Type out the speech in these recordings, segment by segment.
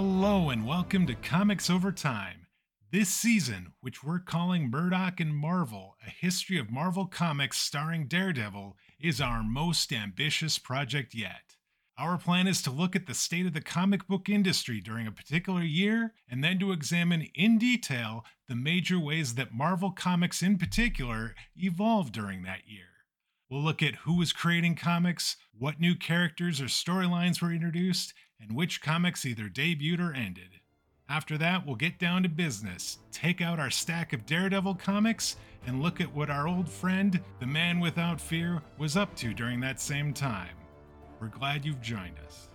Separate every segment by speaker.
Speaker 1: Hello, and welcome to Comics Over Time. This season, which we're calling Murdock and Marvel A History of Marvel Comics starring Daredevil, is our most ambitious project yet. Our plan is to look at the state of the comic book industry during a particular year, and then to examine in detail the major ways that Marvel Comics in particular evolved during that year. We'll look at who was creating comics, what new characters or storylines were introduced, and which comics either debuted or ended. After that, we'll get down to business, take out our stack of Daredevil comics, and look at what our old friend, the Man Without Fear, was up to during that same time. We're glad you've joined us.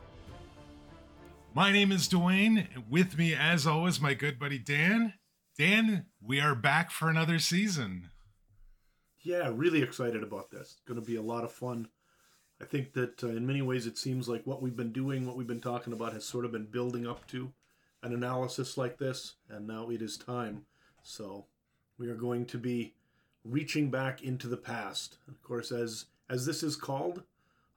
Speaker 1: My name is Dwayne, with me, as always, my good buddy Dan. Dan, we are back for another season.
Speaker 2: Yeah, really excited about this. It's going to be a lot of fun. I think that uh, in many ways it seems like what we've been doing, what we've been talking about, has sort of been building up to an analysis like this, and now it is time. So we are going to be reaching back into the past. Of course, as as this is called,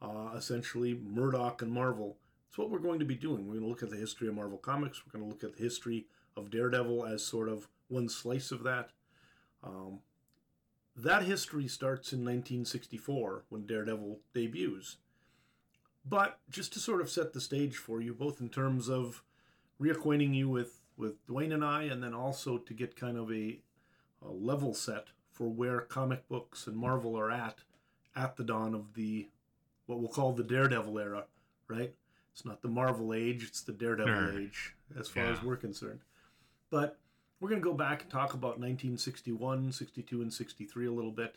Speaker 2: uh, essentially Murdock and Marvel. It's what we're going to be doing. We're going to look at the history of Marvel Comics. We're going to look at the history of Daredevil as sort of one slice of that. Um, that history starts in 1964 when Daredevil debuts. But just to sort of set the stage for you, both in terms of reacquainting you with, with Dwayne and I, and then also to get kind of a, a level set for where comic books and Marvel are at at the dawn of the what we'll call the Daredevil era, right? It's not the Marvel age, it's the Daredevil sure. age, as far yeah. as we're concerned. But we're going to go back and talk about 1961, 62, and 63 a little bit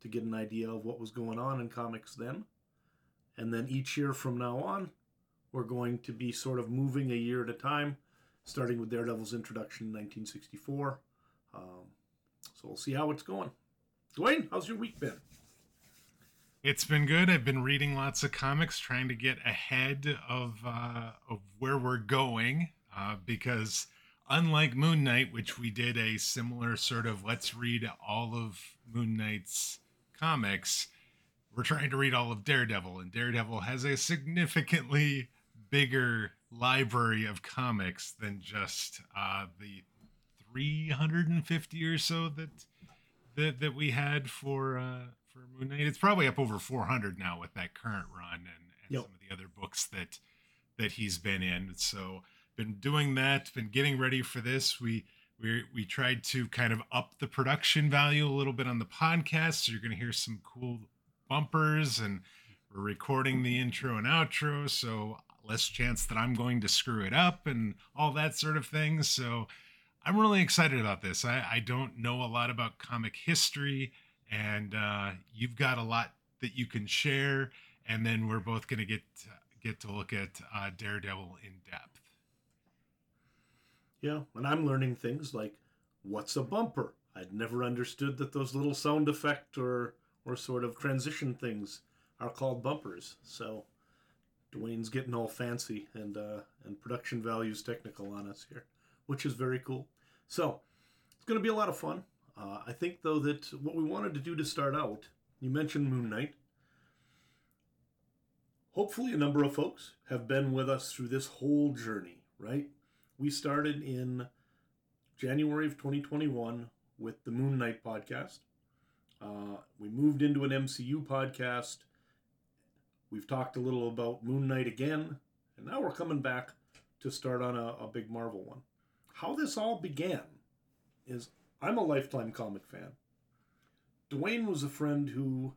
Speaker 2: to get an idea of what was going on in comics then. And then each year from now on, we're going to be sort of moving a year at a time, starting with Daredevil's introduction in 1964. Um, so we'll see how it's going. Dwayne, how's your week been?
Speaker 1: It's been good. I've been reading lots of comics, trying to get ahead of uh, of where we're going, uh, because unlike Moon Knight, which we did a similar sort of let's read all of Moon Knight's comics, we're trying to read all of Daredevil, and Daredevil has a significantly bigger library of comics than just uh, the 350 or so that that that we had for uh, for Moon Knight. It's probably up over 400 now with that current run and, and yep. some of the other books that that he's been in. So been doing that, been getting ready for this. We we we tried to kind of up the production value a little bit on the podcast. So you're going to hear some cool bumpers and we're recording the intro and outro. So less chance that I'm going to screw it up and all that sort of thing. So I'm really excited about this. I, I don't know a lot about comic history, and uh, you've got a lot that you can share. And then we're both going to get get to look at uh, Daredevil in depth.
Speaker 2: Yeah, and I'm learning things like what's a bumper. I'd never understood that those little sound effect or or sort of transition things are called bumpers. So Dwayne's getting all fancy and uh, and production values technical on us here, which is very cool. So it's going to be a lot of fun. Uh, I think though that what we wanted to do to start out, you mentioned Moon Knight. Hopefully, a number of folks have been with us through this whole journey. Right, we started in January of 2021 with the Moon Knight podcast. Uh, we moved into an MCU podcast We've talked a little about Moon Knight again, and now we're coming back to start on a, a big Marvel one. How this all began is I'm a lifetime comic fan. Dwayne was a friend who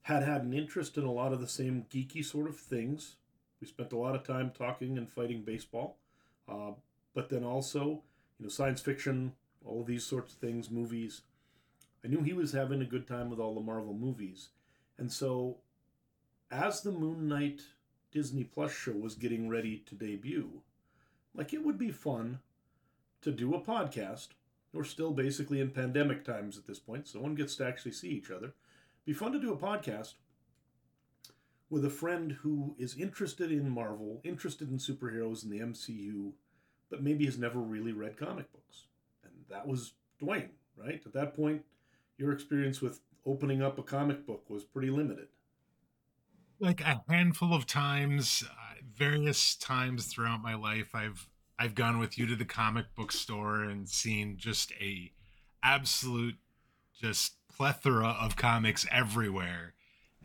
Speaker 2: had had an interest in a lot of the same geeky sort of things. We spent a lot of time talking and fighting baseball, uh, but then also, you know, science fiction, all of these sorts of things, movies. I knew he was having a good time with all the Marvel movies. And so as the Moon Knight Disney Plus show was getting ready to debut, like it would be fun to do a podcast. We're still basically in pandemic times at this point, so no one gets to actually see each other. Be fun to do a podcast with a friend who is interested in Marvel, interested in superheroes in the MCU, but maybe has never really read comic books. And that was Dwayne, right? At that point, your experience with opening up a comic book was pretty limited
Speaker 1: like a handful of times uh, various times throughout my life, I've I've gone with you to the comic book store and seen just a absolute just plethora of comics everywhere,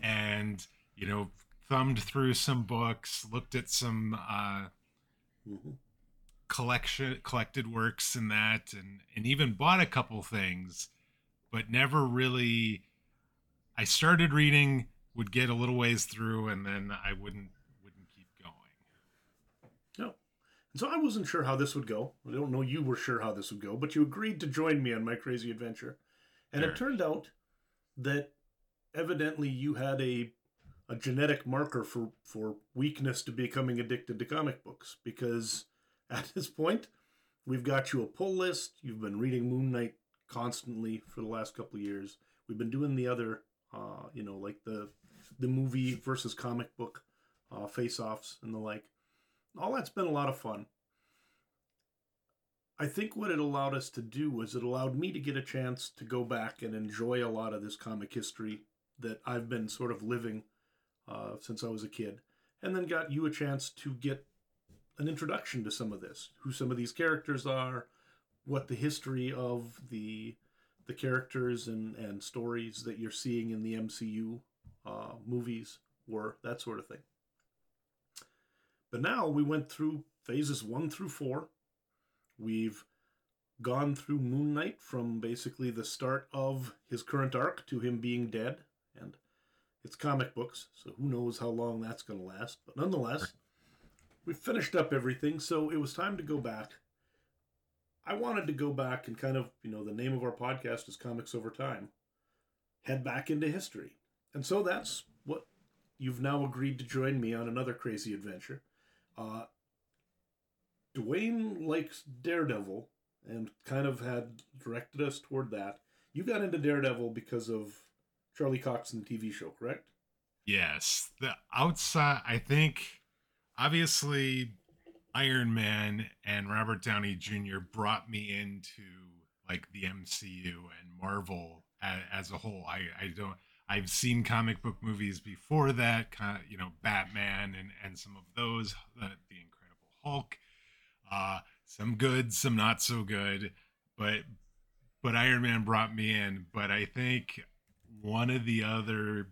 Speaker 1: and you know, thumbed through some books, looked at some uh, mm-hmm. collection collected works and that, and and even bought a couple things, but never really. I started reading, would get a little ways through, and then I wouldn't wouldn't keep going.
Speaker 2: No, and so I wasn't sure how this would go. I don't know you were sure how this would go, but you agreed to join me on my crazy adventure, and sure. it turned out that evidently you had a a genetic marker for for weakness to becoming addicted to comic books because at this point we've got you a pull list. You've been reading moon knight constantly for the last couple of years. We've been doing the other uh, you know like the the movie versus comic book uh, face offs and the like. All that's been a lot of fun. I think what it allowed us to do was it allowed me to get a chance to go back and enjoy a lot of this comic history that I've been sort of living uh, since I was a kid, and then got you a chance to get an introduction to some of this, who some of these characters are, what the history of the the characters and, and stories that you're seeing in the MCU uh, movies were, that sort of thing. But now we went through phases one through four. We've gone through Moon Knight from basically the start of his current arc to him being dead and it's comic books, so who knows how long that's going to last. But nonetheless, we finished up everything, so it was time to go back. I wanted to go back and kind of, you know, the name of our podcast is Comics Over Time. Head back into history. And so that's what you've now agreed to join me on another crazy adventure. Uh, Dwayne likes Daredevil and kind of had directed us toward that. You got into Daredevil because of Charlie Cox in the TV show, correct?
Speaker 1: Yes. The outside, I think, obviously, Iron Man and Robert Downey Jr. brought me into like the MCU and Marvel as, as a whole. I, I don't. I've seen comic book movies before that, kind of, you know, Batman and and some of those, the, the Incredible Hulk, uh, some good, some not so good, but but Iron Man brought me in. But I think one of the other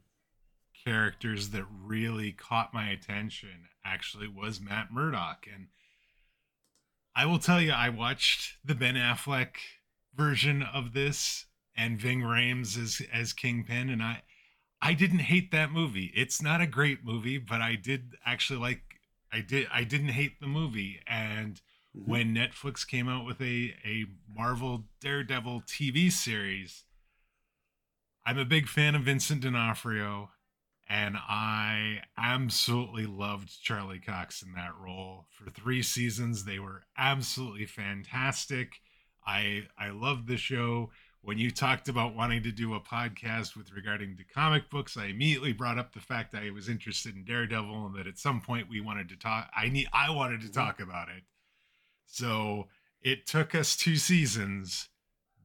Speaker 1: characters that really caught my attention actually was Matt Murdock. And I will tell you, I watched the Ben Affleck version of this and Ving Rhames as as Kingpin, and I I didn't hate that movie. It's not a great movie, but I did actually like I did I didn't hate the movie. And mm-hmm. when Netflix came out with a a Marvel Daredevil TV series, I'm a big fan of Vincent D'Onofrio, and I absolutely loved Charlie Cox in that role. For three seasons, they were absolutely fantastic. I I loved the show. When you talked about wanting to do a podcast with regarding to comic books, I immediately brought up the fact that I was interested in Daredevil and that at some point we wanted to talk. I need I wanted to mm-hmm. talk about it. So it took us two seasons,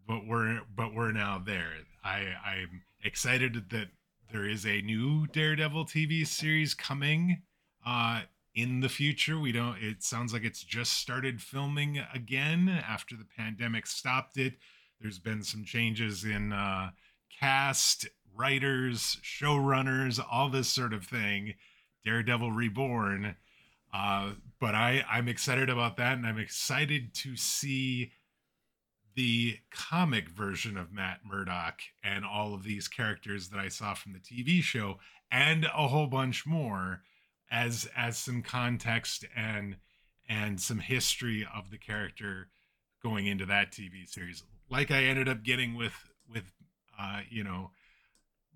Speaker 1: but we're but we're now there. I I'm excited that there is a new Daredevil TV series coming uh, in the future. We don't. It sounds like it's just started filming again after the pandemic stopped it. There's been some changes in uh, cast, writers, showrunners, all this sort of thing. Daredevil Reborn. Uh, but I, I'm excited about that, and I'm excited to see the comic version of Matt Murdock and all of these characters that I saw from the TV show and a whole bunch more as as some context and and some history of the character going into that TV series like I ended up getting with with uh you know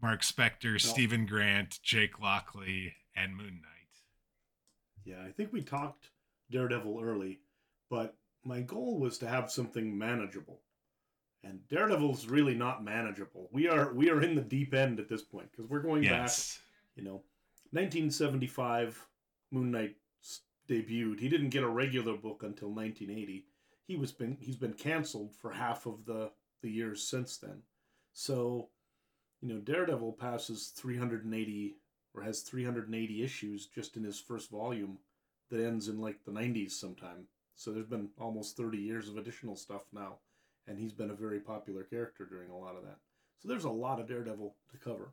Speaker 1: Mark Spector, Stephen Grant, Jake Lockley and Moon Knight.
Speaker 2: Yeah, I think we talked Daredevil early, but my goal was to have something manageable. And Daredevil's really not manageable. We are we are in the deep end at this point because we're going yes. back, you know, 1975 Moon Knight debuted. He didn't get a regular book until 1980. He was been he's been canceled for half of the the years since then. So, you know, Daredevil passes 380 or has 380 issues just in his first volume that ends in like the 90s sometime. So there's been almost 30 years of additional stuff now, and he's been a very popular character during a lot of that. So there's a lot of Daredevil to cover.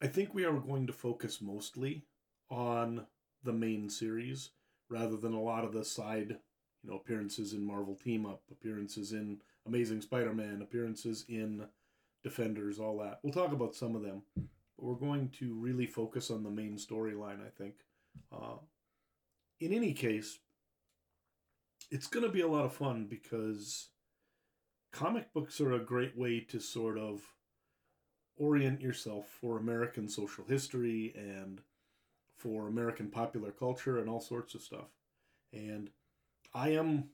Speaker 2: I think we are going to focus mostly on the main series rather than a lot of the side, you know, appearances in Marvel Team Up, appearances in Amazing Spider-Man, appearances in Defenders, all that. We'll talk about some of them, but we're going to really focus on the main storyline, I think. Uh, in any case, it's going to be a lot of fun because comic books are a great way to sort of orient yourself for American social history and for American popular culture and all sorts of stuff. And I am,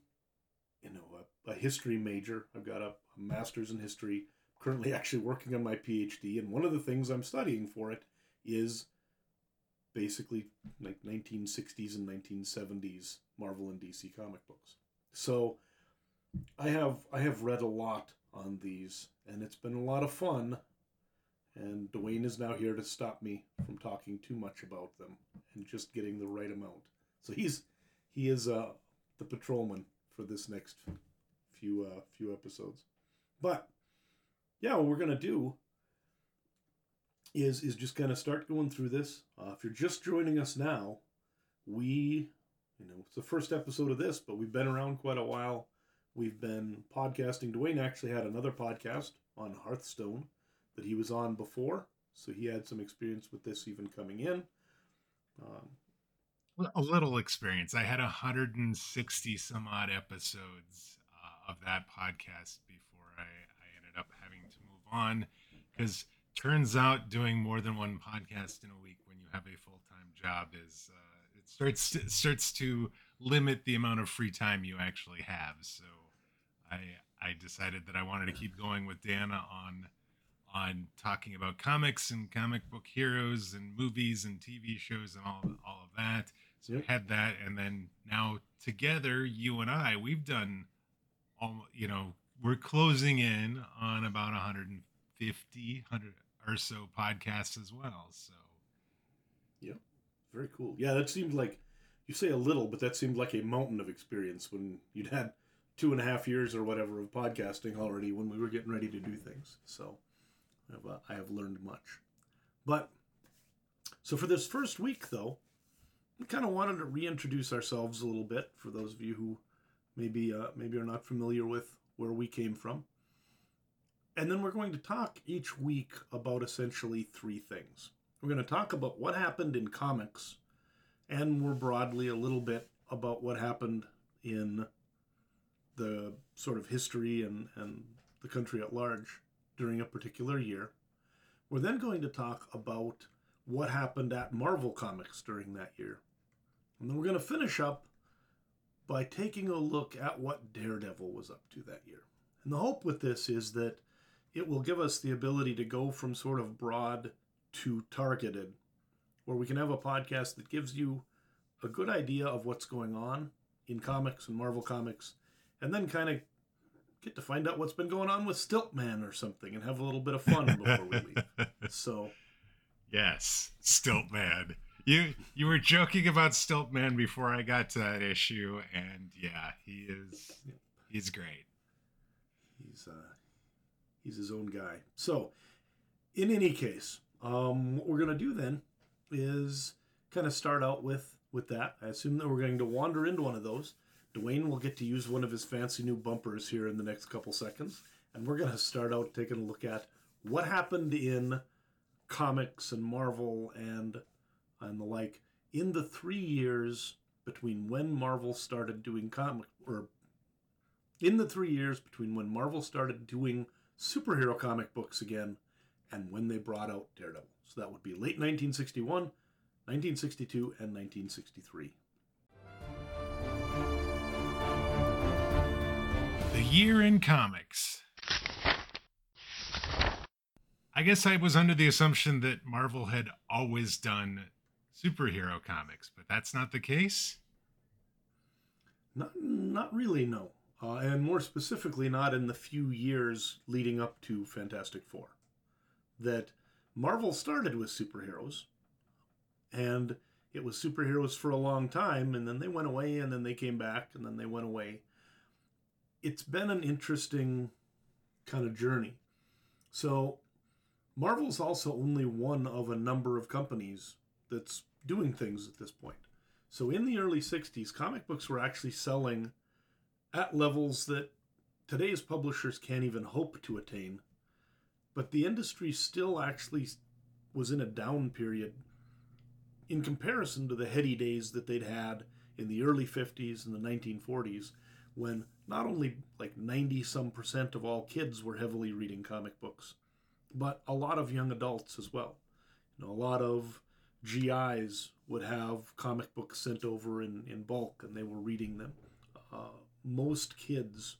Speaker 2: you know, a, a history major. I've got a, a master's in history. I'm currently actually working on my PhD, and one of the things I'm studying for it is basically like 1960s and 1970s Marvel and DC comic books. So I have I have read a lot on these, and it's been a lot of fun. And Dwayne is now here to stop me from talking too much about them and just getting the right amount. So he's he is uh, the patrolman for this next few uh, few episodes. But yeah, what we're gonna do is is just kind of start going through this. Uh, if you're just joining us now, we you know it's the first episode of this, but we've been around quite a while. We've been podcasting. Dwayne actually had another podcast on Hearthstone that he was on before, so he had some experience with this even coming in. Um,
Speaker 1: a little experience. I had 160 some odd episodes uh, of that podcast before I, I ended up having to move on because turns out doing more than one podcast in a week when you have a full time job is uh, it starts it starts to limit the amount of free time you actually have. So I I decided that I wanted to keep going with Dana on on talking about comics and comic book heroes and movies and TV shows and all all of that. So yep. I had that, and then now together, you and I, we've done all. You know, we're closing in on about 150, 100 or so podcasts as well. So,
Speaker 2: yeah, very cool. Yeah, that seemed like you say a little, but that seemed like a mountain of experience when you'd had two and a half years or whatever of podcasting already when we were getting ready to do things. So I've, uh, I have learned much. But so for this first week, though, we kind of wanted to reintroduce ourselves a little bit for those of you who maybe uh, maybe are not familiar with where we came from. And then we're going to talk each week about essentially three things. We're going to talk about what happened in comics, and more broadly, a little bit about what happened in the sort of history and, and the country at large during a particular year. We're then going to talk about what happened at Marvel Comics during that year. And then we're going to finish up by taking a look at what Daredevil was up to that year. And the hope with this is that it will give us the ability to go from sort of broad to targeted, where we can have a podcast that gives you a good idea of what's going on in comics and Marvel Comics, and then kind of get to find out what's been going on with Stiltman or something and have a little bit of fun before we leave. So,
Speaker 1: yes, Stiltman. You you were joking about Stiltman before I got to that issue, and yeah, he is he's great.
Speaker 2: He's uh he's his own guy. So, in any case, um, what we're gonna do then is kind of start out with with that. I assume that we're going to wander into one of those Dwayne will get to use one of his fancy new bumpers here in the next couple seconds. And we're going to start out taking a look at what happened in comics and Marvel and and the like in the three years between when Marvel started doing comic or in the three years between when Marvel started doing superhero comic books again and when they brought out Daredevil. So that would be late 1961, 1962, and 1963.
Speaker 1: The year in comics. I guess I was under the assumption that Marvel had always done superhero comics, but that's not the case.
Speaker 2: Not, not really, no. Uh, and more specifically, not in the few years leading up to Fantastic Four. That Marvel started with superheroes, and it was superheroes for a long time, and then they went away, and then they came back, and then they went away. It's been an interesting kind of journey. So, Marvel's also only one of a number of companies that's doing things at this point. So, in the early 60s, comic books were actually selling at levels that today's publishers can't even hope to attain. But the industry still actually was in a down period in comparison to the heady days that they'd had in the early 50s and the 1940s when not only like 90 some percent of all kids were heavily reading comic books but a lot of young adults as well you know a lot of gis would have comic books sent over in, in bulk and they were reading them uh, most kids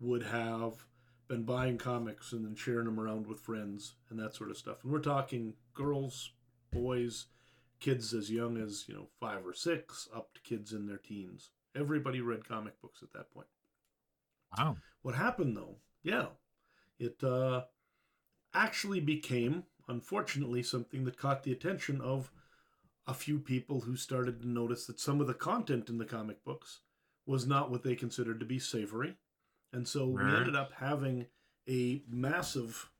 Speaker 2: would have been buying comics and then sharing them around with friends and that sort of stuff. And we're talking girls boys kids as young as you know five or six up to kids in their teens. Everybody read comic books at that point.
Speaker 1: Wow.
Speaker 2: What happened though? Yeah. It uh, actually became unfortunately something that caught the attention of a few people who started to notice that some of the content in the comic books was not what they considered to be savory and so we ended up having a massive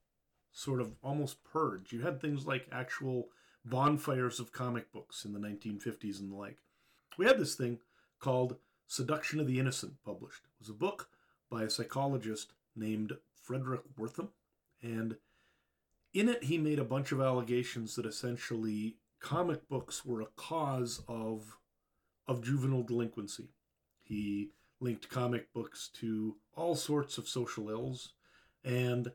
Speaker 2: sort of almost purge you had things like actual bonfires of comic books in the 1950s and the like. We had this thing called Seduction of the Innocent published. It was a book by a psychologist named Fredric Wertham. and in it he made a bunch of allegations that essentially comic books were a cause of of juvenile delinquency. He linked comic books to all sorts of social ills and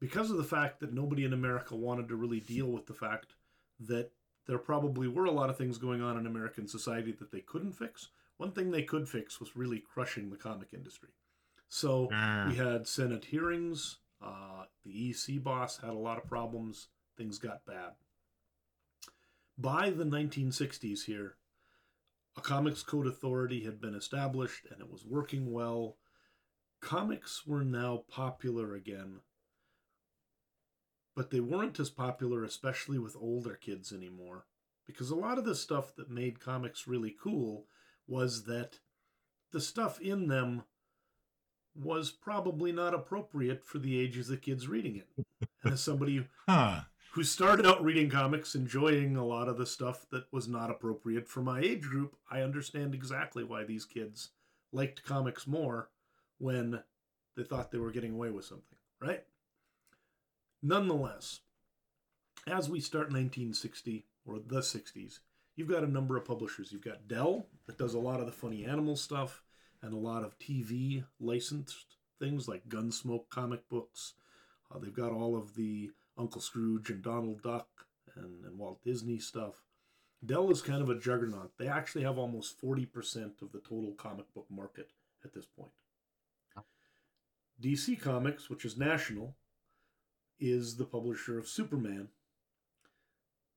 Speaker 2: because of the fact that nobody in America wanted to really deal with the fact that there probably were a lot of things going on in American society that they couldn't fix. One thing they could fix was really crushing the comic industry. So mm. we had Senate hearings. Uh, the EC boss had a lot of problems. Things got bad. By the 1960s, here, a Comics Code Authority had been established and it was working well. Comics were now popular again but they weren't as popular, especially with older kids anymore. Because a lot of the stuff that made comics really cool was that the stuff in them was probably not appropriate for the ages of kids reading it. And as somebody huh. Who started out reading comics, enjoying a lot of the stuff that was not appropriate for my age group, I understand exactly why these kids liked comics more when they thought they were getting away with something, right? Nonetheless, as we start 1960 or the 60s, you've got a number of publishers. You've got Dell that does a lot of the funny animal stuff and a lot of TV licensed things like Gunsmoke comic books. Uh, they've got all of the Uncle Scrooge and Donald Duck and, and Walt Disney stuff. Dell is kind of a juggernaut. They actually have almost 40% of the total comic book market at this point. DC Comics, which is national, is the publisher of Superman.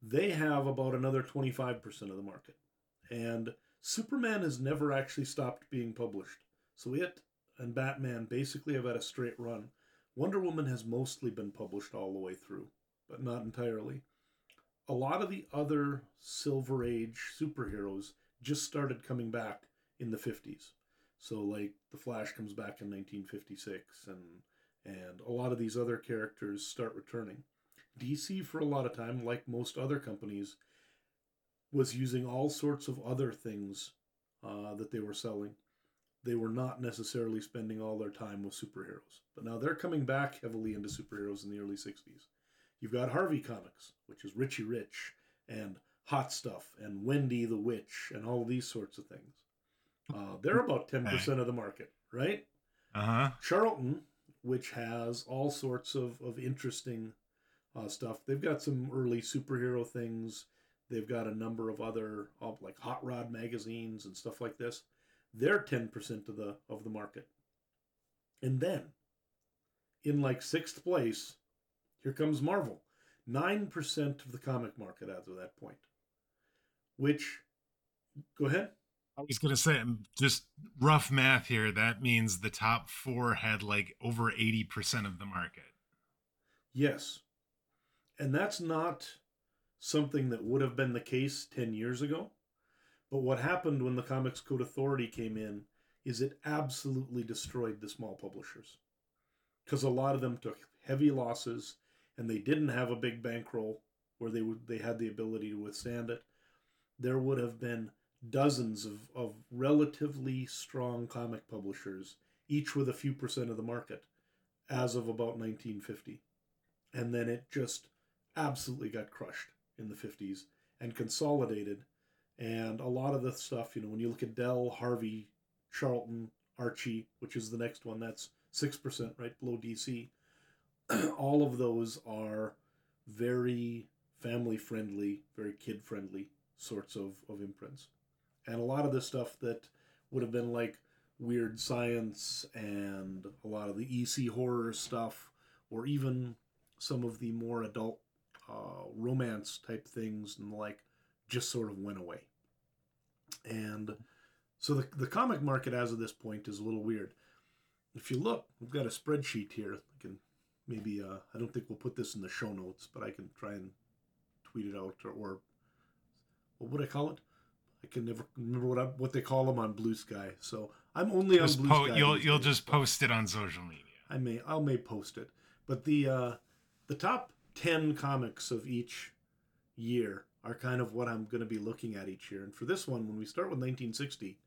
Speaker 2: They have about another 25% of the market. And Superman has never actually stopped being published. So it and Batman basically have had a straight run. Wonder Woman has mostly been published all the way through, but not entirely. A lot of the other Silver Age superheroes just started coming back in the 50s. So, like, The Flash comes back in 1956, and and a lot of these other characters start returning. DC, for a lot of time, like most other companies, was using all sorts of other things uh, that they were selling. They were not necessarily spending all their time with superheroes. But now they're coming back heavily into superheroes in the early 60s. You've got Harvey Comics, which is Richie Rich, and Hot Stuff, and Wendy the Witch, and all these sorts of things. Uh, they're about 10% of the market, right?
Speaker 1: Uh huh.
Speaker 2: Charlton which has all sorts of, of interesting uh, stuff. They've got some early superhero things. They've got a number of other uh, like hot rod magazines and stuff like this. They're ten percent of the of the market. And then, in like sixth place, here comes Marvel, nine percent of the comic market as of that point. Which, go ahead.
Speaker 1: I was gonna say, um, just rough math here. That means the top four had like over eighty percent of the market.
Speaker 2: Yes, and that's not something that would have been the case 10 years ago. But what happened when the Comics Code Authority came in is it absolutely destroyed the small publishers. Because a lot of them took heavy losses and they didn't have a big bankroll where they would they had the ability to withstand it. There would have been dozens of, of relatively strong comic publishers, each with a few percent of the market, as of about 1950. And then it just absolutely got crushed in the 50s and consolidated. And a lot of the stuff, you know, when you look at Dell, Harvey, Charlton, Archie, which is the next one, that's 6% right below DC. all of those are very family friendly, very kid friendly sorts of, of imprints. And a lot of the stuff that would have been like weird science and a lot of the EC horror stuff, or even some of the more adult uh, romance type things and like just sort of went away. And so the, the comic market as of this point is a little weird. If you look, we've got a spreadsheet here. I can maybe, uh, I don't think we'll put this in the show notes, but I can try and tweet it out or, or what would I call it? I can never remember what I, what they call them on Blue Sky. So I'm only
Speaker 1: just
Speaker 2: on Blue
Speaker 1: po-
Speaker 2: Sky.
Speaker 1: You'll you'll just post it on social media.
Speaker 2: I may I may post it, but the uh, the top ten comics of each year are kind of what I'm going to be looking at each year. And for this one, when we start with 1960,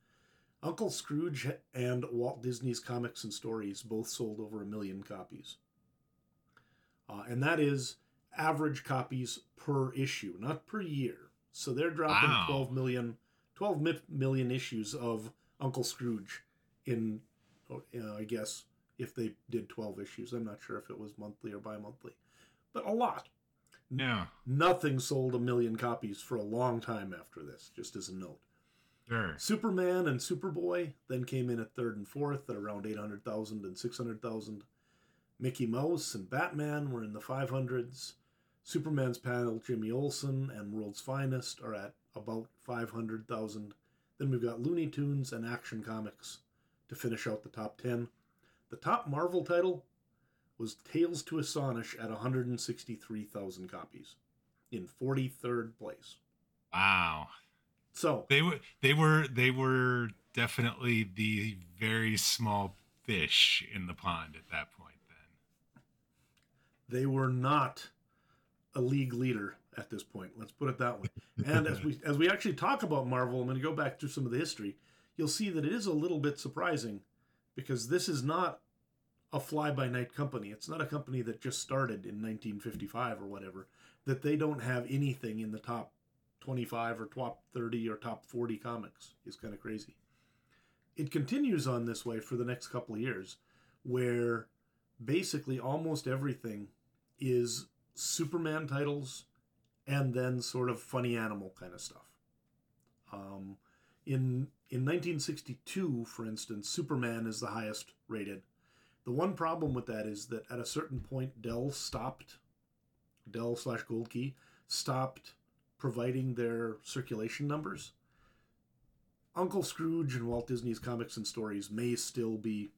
Speaker 2: Uncle Scrooge and Walt Disney's Comics and Stories both sold over a million copies, uh, and that is average copies per issue, not per year. So they're dropping
Speaker 1: Wow.
Speaker 2: 12 million 12 mi- million issues of Uncle Scrooge in, oh, you know, I guess, if they did 12 issues. I'm not sure if it was monthly or bi monthly, but a lot.
Speaker 1: Yeah,
Speaker 2: Nothing sold a million copies for a long time after this, just as a note.
Speaker 1: sure.
Speaker 2: Superman and Superboy then came in at third and fourth at around 800,000 and 600,000. Mickey Mouse and Batman were in the 500s. Superman's Pal, Jimmy Olsen and World's Finest are at about 500,000. Then we've got Looney Tunes and Action Comics to finish out the top 10. The top Marvel title was Tales to Astonish at 163,000 copies in 43rd place.
Speaker 1: Wow.
Speaker 2: So,
Speaker 1: They were they were they were definitely the very small fish in the pond at that point. Then
Speaker 2: they were not a league leader at this point. Let's put it that way. And as we as we actually talk about Marvel, I'm going to go back through some of the history. You'll see that it is a little bit surprising because this is not a fly by night company. It's not a company that just started in 1955 or whatever. That they don't have anything in the top 25 or top 30 or top 40 comics is kind of crazy. It continues on this way for the next couple of years, where basically almost everything is Superman titles and then sort of funny animal kind of stuff. Um, in in 1962, for instance, Superman is the highest rated. The one problem with that is that at a certain point, Dell stopped, Dell slash Gold Key stopped providing their circulation numbers. Uncle Scrooge and Walt Disney's comics and stories may still be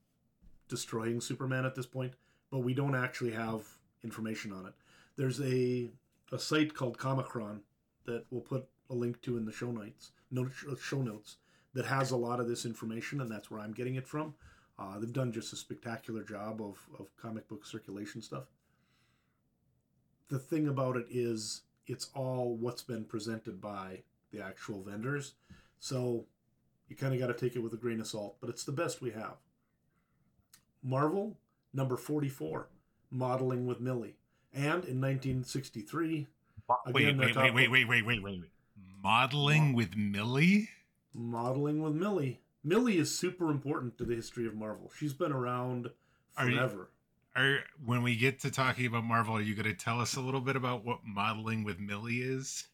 Speaker 2: destroying Superman at this point, but we don't actually have information on it. There's a a site called Comichron that we'll put a link to in the show notes, no, show notes that has a lot of this information, and that's where I'm getting it from. Uh, they've done just a spectacular job of, of comic book circulation stuff. The thing about it is, it's all what's been presented by the actual vendors. So you kind of got to take it with a grain of salt, but it's the best we have. Marvel, number 44, Modeling with Millie. And in 1963,
Speaker 1: wait,
Speaker 2: Again,
Speaker 1: wait,
Speaker 2: top
Speaker 1: wait, wait, wait, wait, wait, wait, wait. Modeling with Millie.
Speaker 2: Modeling with Millie. Millie is super important to the history of Marvel. She's been around
Speaker 1: Are you-
Speaker 2: forever.
Speaker 1: Are when we get to talking about Marvel, are you going to tell us a little bit about what modeling with Millie is?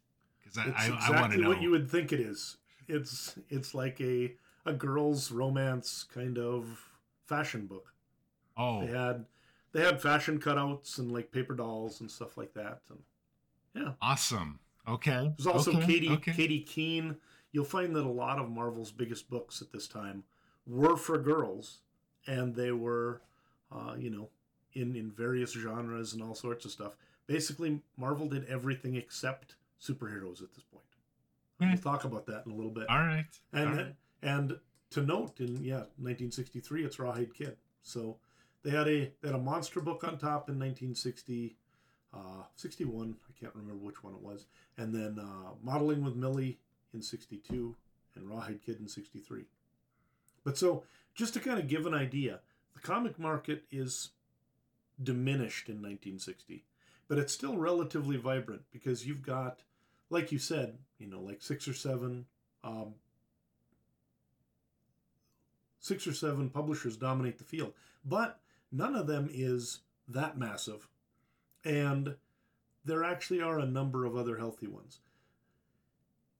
Speaker 1: Because I, I,
Speaker 2: exactly
Speaker 1: I want to know.
Speaker 2: what you would think it is. It's it's like a a girl's romance kind of fashion book.
Speaker 1: oh,
Speaker 2: They had they had fashion cutouts and like paper dolls and stuff like that. And yeah,
Speaker 1: awesome. Okay.
Speaker 2: There's also
Speaker 1: okay,
Speaker 2: Katie
Speaker 1: okay.
Speaker 2: Katy Keene. You'll find that a lot of Marvel's biggest books at this time were for girls, and they were, uh, you know, in in various genres and all sorts of stuff. Basically, Marvel did everything except superheroes at this point.
Speaker 1: Okay.
Speaker 2: We'll talk about that in a little bit.
Speaker 1: All right.
Speaker 2: And
Speaker 1: All right.
Speaker 2: and to note, in yeah, 1963, it's Rawhide Kid. So they had a they had a monster book on top in 1960, uh, 61. I can't remember which one it was. And then uh, modeling with Millie in 62 and Rawhide Kid in 63. But so just to kind of give an idea, the comic market is diminished in 1960, but it's still relatively vibrant because you've got, like you said, you know, like six or seven um, six or seven publishers dominate the field, but none of them is that massive. And there actually are a number of other healthy ones.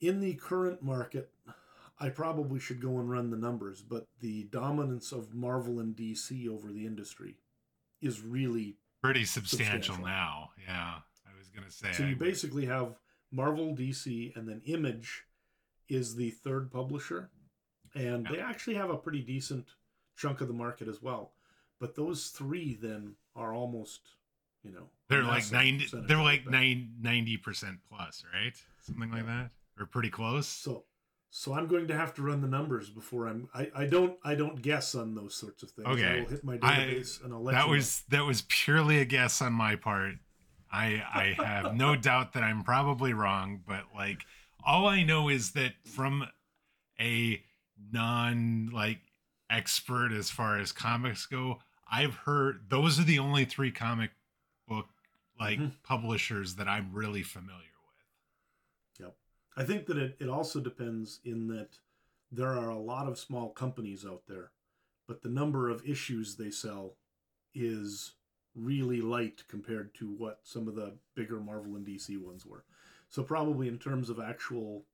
Speaker 2: In the current market, I probably should go and run the numbers, but the dominance of Marvel and DC over the industry is really
Speaker 1: Pretty substantial,
Speaker 2: substantial.
Speaker 1: now. Yeah. I was going to say.
Speaker 2: so
Speaker 1: I
Speaker 2: you
Speaker 1: would-
Speaker 2: basically have Marvel, DC, and then Image is the third publisher, and they actually have a pretty decent chunk of the market as well. But those three then are almost, you know,
Speaker 1: they're like 90 they're like
Speaker 2: it.
Speaker 1: 90% plus, right? Something like that. Or pretty close.
Speaker 2: So, so I'm going to have to run the numbers before I'm. I, I don't I don't guess on those sorts of things.
Speaker 1: Okay.
Speaker 2: I will hit my
Speaker 1: I-
Speaker 2: database and I'll let
Speaker 1: that
Speaker 2: you know.
Speaker 1: was that was purely a guess on my part. I I have no doubt that I'm probably wrong, but like all I know is that from a non like expert as far as comics go, I've heard those are the only three comic book like
Speaker 2: Mhm.
Speaker 1: publishers that I'm really familiar with.
Speaker 2: I think that it, it also depends in that there are a lot of small companies out there, but the number of issues they sell is really light compared to what some of the bigger Marvel and DC ones were. So probably in terms of actual,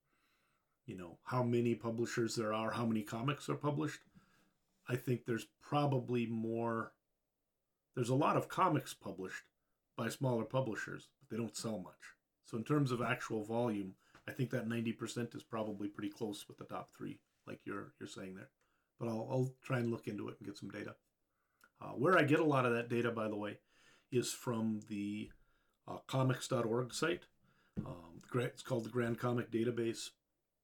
Speaker 2: you know, how many publishers there are, how many comics are published, I think there's probably more. There's a lot of comics published by smaller publishers, but they don't sell much. So in terms of actual volume, I think that ninety percent is probably pretty close with the top three, like you're you're saying there. But I'll I'll try and look into it and get some data. Uh, where I get a lot of that data, by the way, is from the uh, comics.org site. Um, it's called the Grand Comic Database.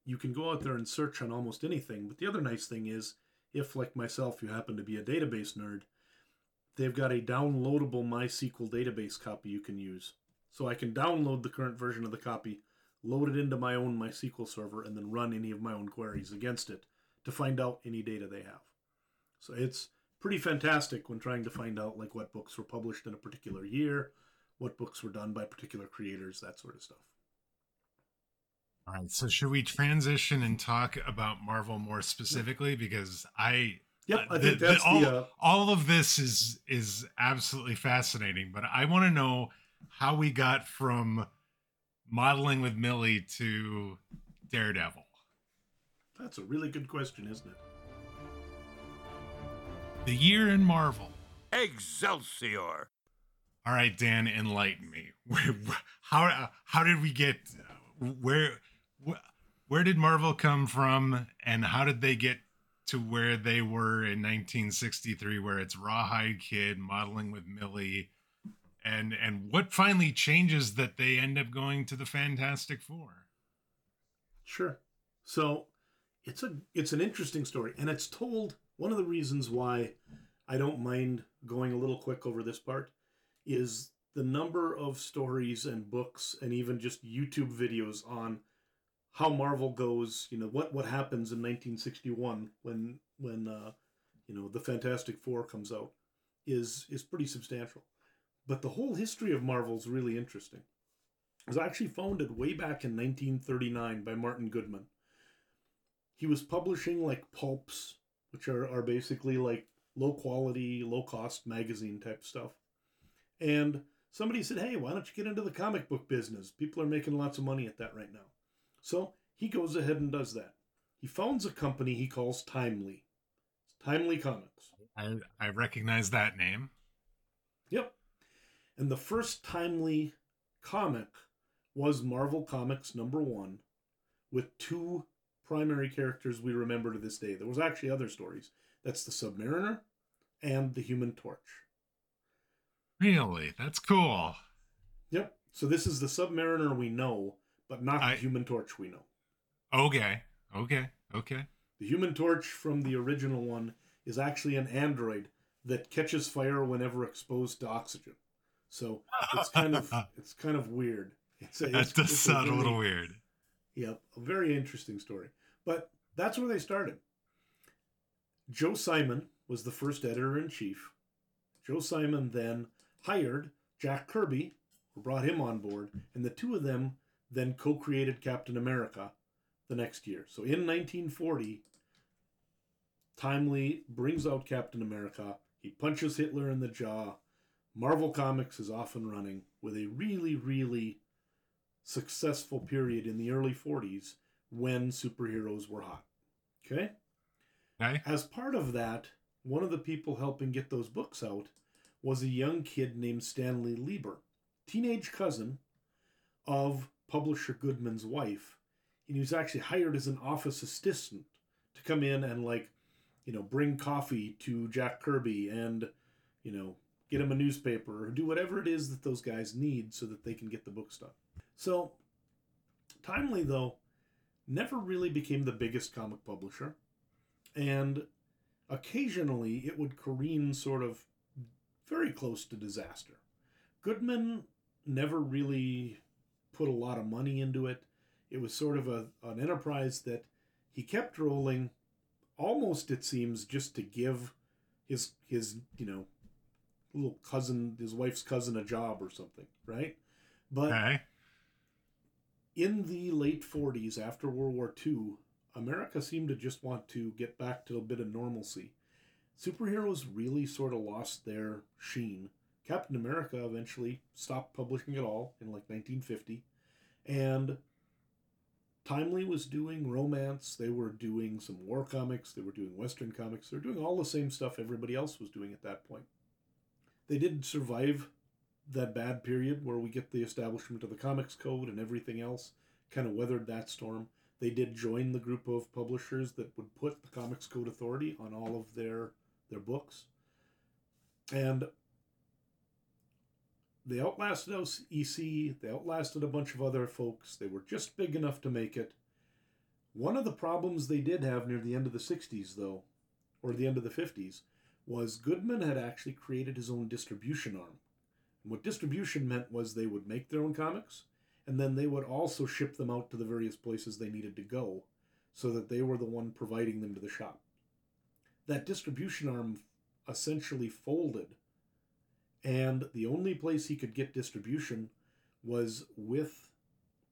Speaker 2: You can go out there and search on almost anything. But the other nice thing is, if like myself, you happen to be a database nerd, they've got a downloadable MySQL database copy you can use. So I can download the current version of the copy, load it into my own MySQL server, and then run any of my own queries against it to find out any data they have. So it's pretty fantastic when trying to find out like what books were published in a particular year, what books were done by particular creators, that sort of stuff.
Speaker 1: All right, so should we transition and talk about Marvel more specifically because I
Speaker 2: Yep,
Speaker 1: Uh,
Speaker 2: I think
Speaker 1: the-
Speaker 2: that's
Speaker 1: all,
Speaker 2: the, uh,
Speaker 1: all of this is is absolutely fascinating, but I want to know how we got from modeling with Millie to Daredevil.
Speaker 2: that's a really good question, isn't it?
Speaker 1: The year in Marvel.
Speaker 3: Excelsior!
Speaker 1: All right, Dan, enlighten me. Where, how how did we get where where did Marvel come from, and how did they get to where they were in 1963, where it's Rawhide Kid modeling with Millie, and and what finally changes that they end up going to the Fantastic Four?
Speaker 2: Sure. So it's a it's an interesting story, and it's told. One of the reasons why I don't mind going a little quick over this part is the number of stories and books and even just YouTube videos on how Marvel goes. You know what what happens in 1961 when when uh, you know the Fantastic Four comes out is is pretty substantial. But the whole history of Marvel is really interesting. It was actually founded way back in 1939 by Martin Goodman. He was publishing like pulps, which are, are basically like low quality, low cost magazine type stuff. And somebody said, Hey, why don't you get into the comic book business? People are making lots of money at that right now. So he goes ahead and does that. He founds a company he calls Timely. It's Timely Comics.
Speaker 1: I I recognize that name.
Speaker 2: Yep. And the first timely comic was Marvel Comics number one, with two primary characters we remember to this day. There was actually other stories. That's the Submariner and the Human Torch.
Speaker 1: Really, that's cool.
Speaker 2: Yep. So this is the Submariner we know, but not
Speaker 1: I-
Speaker 2: the Human Torch we know.
Speaker 1: Okay. Okay. Okay.
Speaker 2: The Human Torch from the original one is actually an android that catches fire whenever exposed to oxygen. So it's kind of it's kind of weird. It's a,
Speaker 1: that does
Speaker 2: it's
Speaker 1: sound a little weird.
Speaker 2: Yep, a very interesting story. But that's where they started. Joe Simon was the first editor in chief. Joe Simon then hired Jack Kirby, who brought him on board, and the two of them then co created Captain America the next year. So in 1940, Timely brings out Captain America. He punches Hitler in the jaw. Marvel Comics is off and running with a really, really successful period in the early 40s when superheroes were hot. Okay?
Speaker 1: Okay.
Speaker 2: As part of that, one of the people helping get those books out was a young kid named Stanley Lieber, teenage cousin of publisher Goodman's wife. And he was actually hired as an office assistant to come in and, like, you know, bring coffee to Jack Kirby and, you know, get him a newspaper or do whatever it is that those guys need so that they can get the books done. So, Timely, though, never really became the biggest comic publisher. And occasionally it would careen sort of very close to disaster. Goodman never really put a lot of money into it. It was sort of a, an enterprise that he kept rolling almost it seems just to give his his you know little cousin his wife's cousin a job or something right? But
Speaker 1: Okay.
Speaker 2: in the late 40s after world war ii america seemed to just want to get back to a bit of normalcy. Superheroes really sort of lost their sheen. Captain america eventually stopped publishing at all in like 1950 and timely was doing romance they were doing some war comics they were doing western comics they were doing all the same stuff everybody else was doing at that point they did survive that bad period where we get the establishment of the comics code and everything else kind of weathered that storm. They did join the group of publishers that would put the comics code authority on all of their their books. And they outlasted ec they outlasted a bunch of other folks. They were just big enough to make it. One of the problems they did have near the end of the 60s though or the end of the 50s was goodman had actually created his own distribution arm and what distribution meant was they would make their own comics, and then they would also ship them out to the various places they needed to go, so that they were the one providing them to the shop. That distribution arm essentially folded, and the only place he could get distribution was with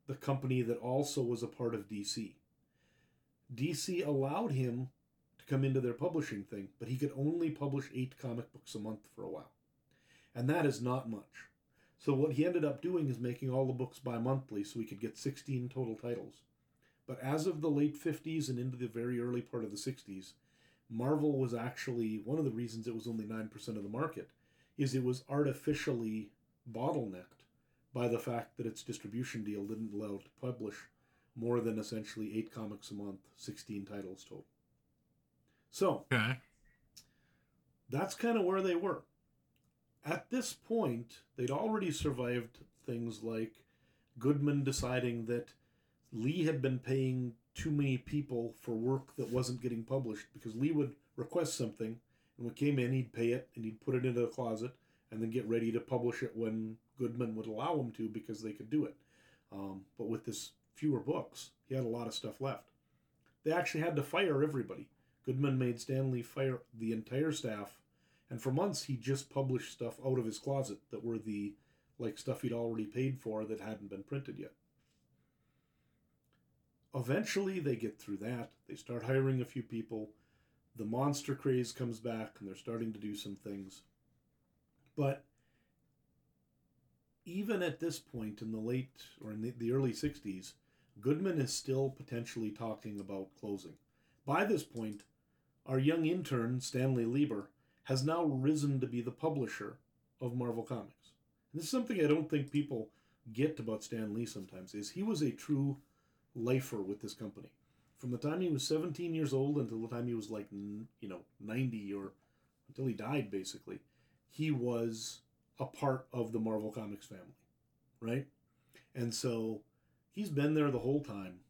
Speaker 2: the company that also was a part of DC. DC allowed him to come into their publishing thing, but he could only publish eight comic books a month for a while and that is not much. So what he ended up doing is making all the books bi-monthly so he could get 16 total titles. But as of the late 50s and into the very early part of the 60s, Marvel was actually one of the reasons it was only 9% of the market is it was artificially bottlenecked by the fact that its distribution deal didn't allow it to publish more than essentially 8 comics a month, 16 titles total. So,
Speaker 1: Okay.
Speaker 2: that's kind of where they were. At this point, they'd already survived things like Goodman deciding that Lee had been paying too many people for work that wasn't getting published because Lee would request something and when it came in, he'd pay it and he'd put it into the closet and then get ready to publish it when Goodman would allow him to because they could do it. Um, but with this fewer books, he had a lot of stuff left. They actually had to fire everybody. Goodman made Stanley fire the entire staff and for months he just published stuff out of his closet that were the like stuff he'd already paid for that hadn't been printed yet. Eventually they get through that. They start hiring a few people. The monster craze comes back and they're starting to do some things. But even at this point in the late or in the, the early 60s, Goodman is still potentially talking about closing. By this point, our young intern, Stanley Lieber, has now risen to be the publisher of Marvel Comics. And this is something I don't think people get about Stan Lee sometimes is he was a true lifer with this company. From the time he was 17 years old until the time he was like you know 90 or until he died basically, he was a part of the Marvel Comics family, right? And so he's been there the whole time,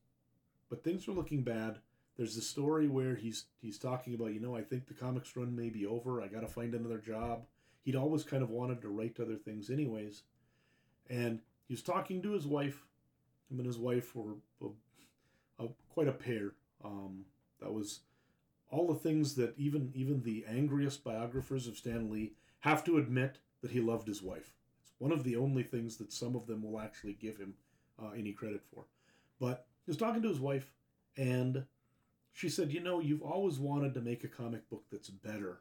Speaker 2: but things are looking bad. There's a story where he's he's talking about, you know, I think the comics run may be over. I got to find another job. He'd always kind of wanted to write other things, anyways, and he was talking to his wife. Him and his wife were a, a, quite a pair. Um, that was all the things that even even the angriest biographers of Stan Lee have to admit that he loved his wife. It's one of the only things that some of them will actually give him uh, any credit for. But he was talking to his wife, and she said, "You know, you've always wanted to make a comic book that's better,